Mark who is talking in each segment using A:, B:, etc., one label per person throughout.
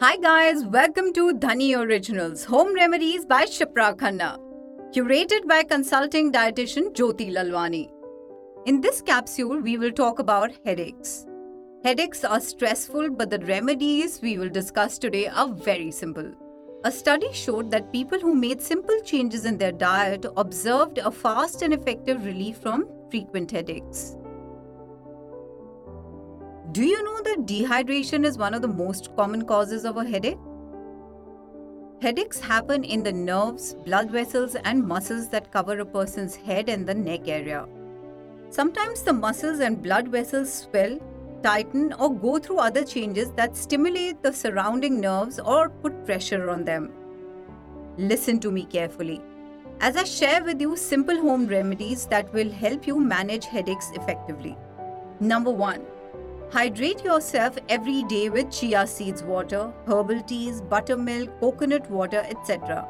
A: Hi guys, welcome to Dhani Originals Home Remedies by Shipra Khanna, curated by consulting dietitian Jyoti Lalwani. In this capsule, we will talk about headaches. Headaches are stressful, but the remedies we will discuss today are very simple. A study showed that people who made simple changes in their diet observed a fast and effective relief from frequent headaches. Do you know that dehydration is one of the most common causes of a headache? Headaches happen in the nerves, blood vessels, and muscles that cover a person's head and the neck area. Sometimes the muscles and blood vessels swell, tighten, or go through other changes that stimulate the surrounding nerves or put pressure on them. Listen to me carefully as I share with you simple home remedies that will help you manage headaches effectively. Number 1 Hydrate yourself every day with chia seeds water, herbal teas, buttermilk, coconut water, etc.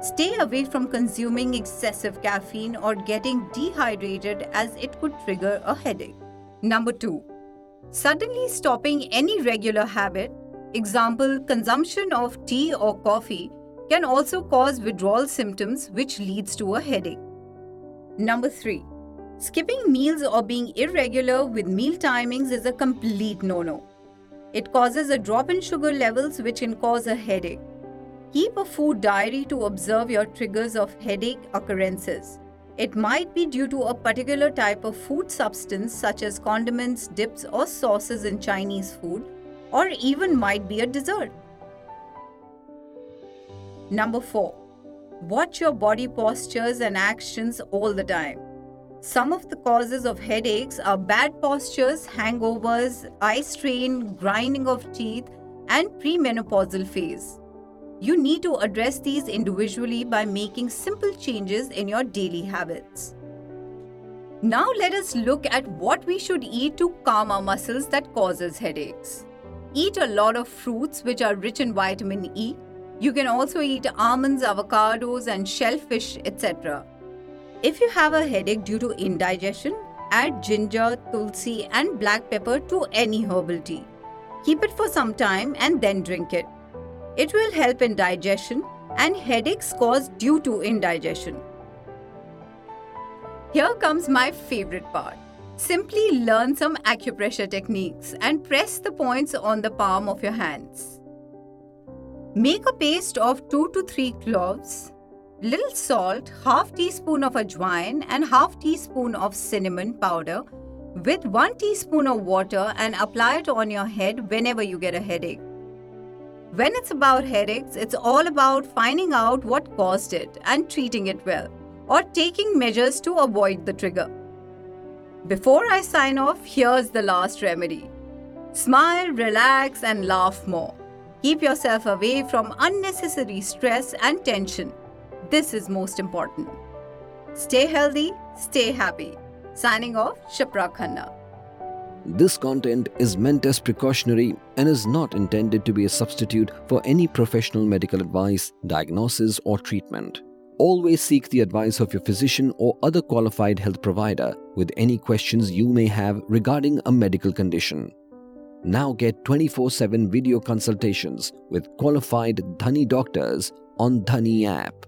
A: Stay away from consuming excessive caffeine or getting dehydrated as it could trigger a headache. Number 2. Suddenly stopping any regular habit, example consumption of tea or coffee, can also cause withdrawal symptoms which leads to a headache. Number 3. Skipping meals or being irregular with meal timings is a complete no no. It causes a drop in sugar levels, which can cause a headache. Keep a food diary to observe your triggers of headache occurrences. It might be due to a particular type of food substance, such as condiments, dips, or sauces in Chinese food, or even might be a dessert. Number 4. Watch your body postures and actions all the time. Some of the causes of headaches are bad postures, hangovers, eye strain, grinding of teeth, and premenopausal phase. You need to address these individually by making simple changes in your daily habits. Now let us look at what we should eat to calm our muscles that causes headaches. Eat a lot of fruits which are rich in vitamin E. You can also eat almonds, avocados and shellfish, etc. If you have a headache due to indigestion, add ginger, tulsi, and black pepper to any herbal tea. Keep it for some time and then drink it. It will help in digestion and headaches caused due to indigestion. Here comes my favorite part. Simply learn some acupressure techniques and press the points on the palm of your hands. Make a paste of 2 to 3 cloves, little salt, half teaspoon of ajwain and half teaspoon of cinnamon powder with 1 teaspoon of water and apply it on your head whenever you get a headache. When it's about headaches, it's all about finding out what caused it and treating it well or taking measures to avoid the trigger. Before I sign off, here's the last remedy. Smile, relax and laugh more. Keep yourself away from unnecessary stress and tension this is most important. Stay healthy, stay happy. Signing off, Shipra Khanna.
B: This content is meant as precautionary and is not intended to be a substitute for any professional medical advice, diagnosis, or treatment. Always seek the advice of your physician or other qualified health provider with any questions you may have regarding a medical condition. Now get 24 7 video consultations with qualified Dhani doctors on Dhani app.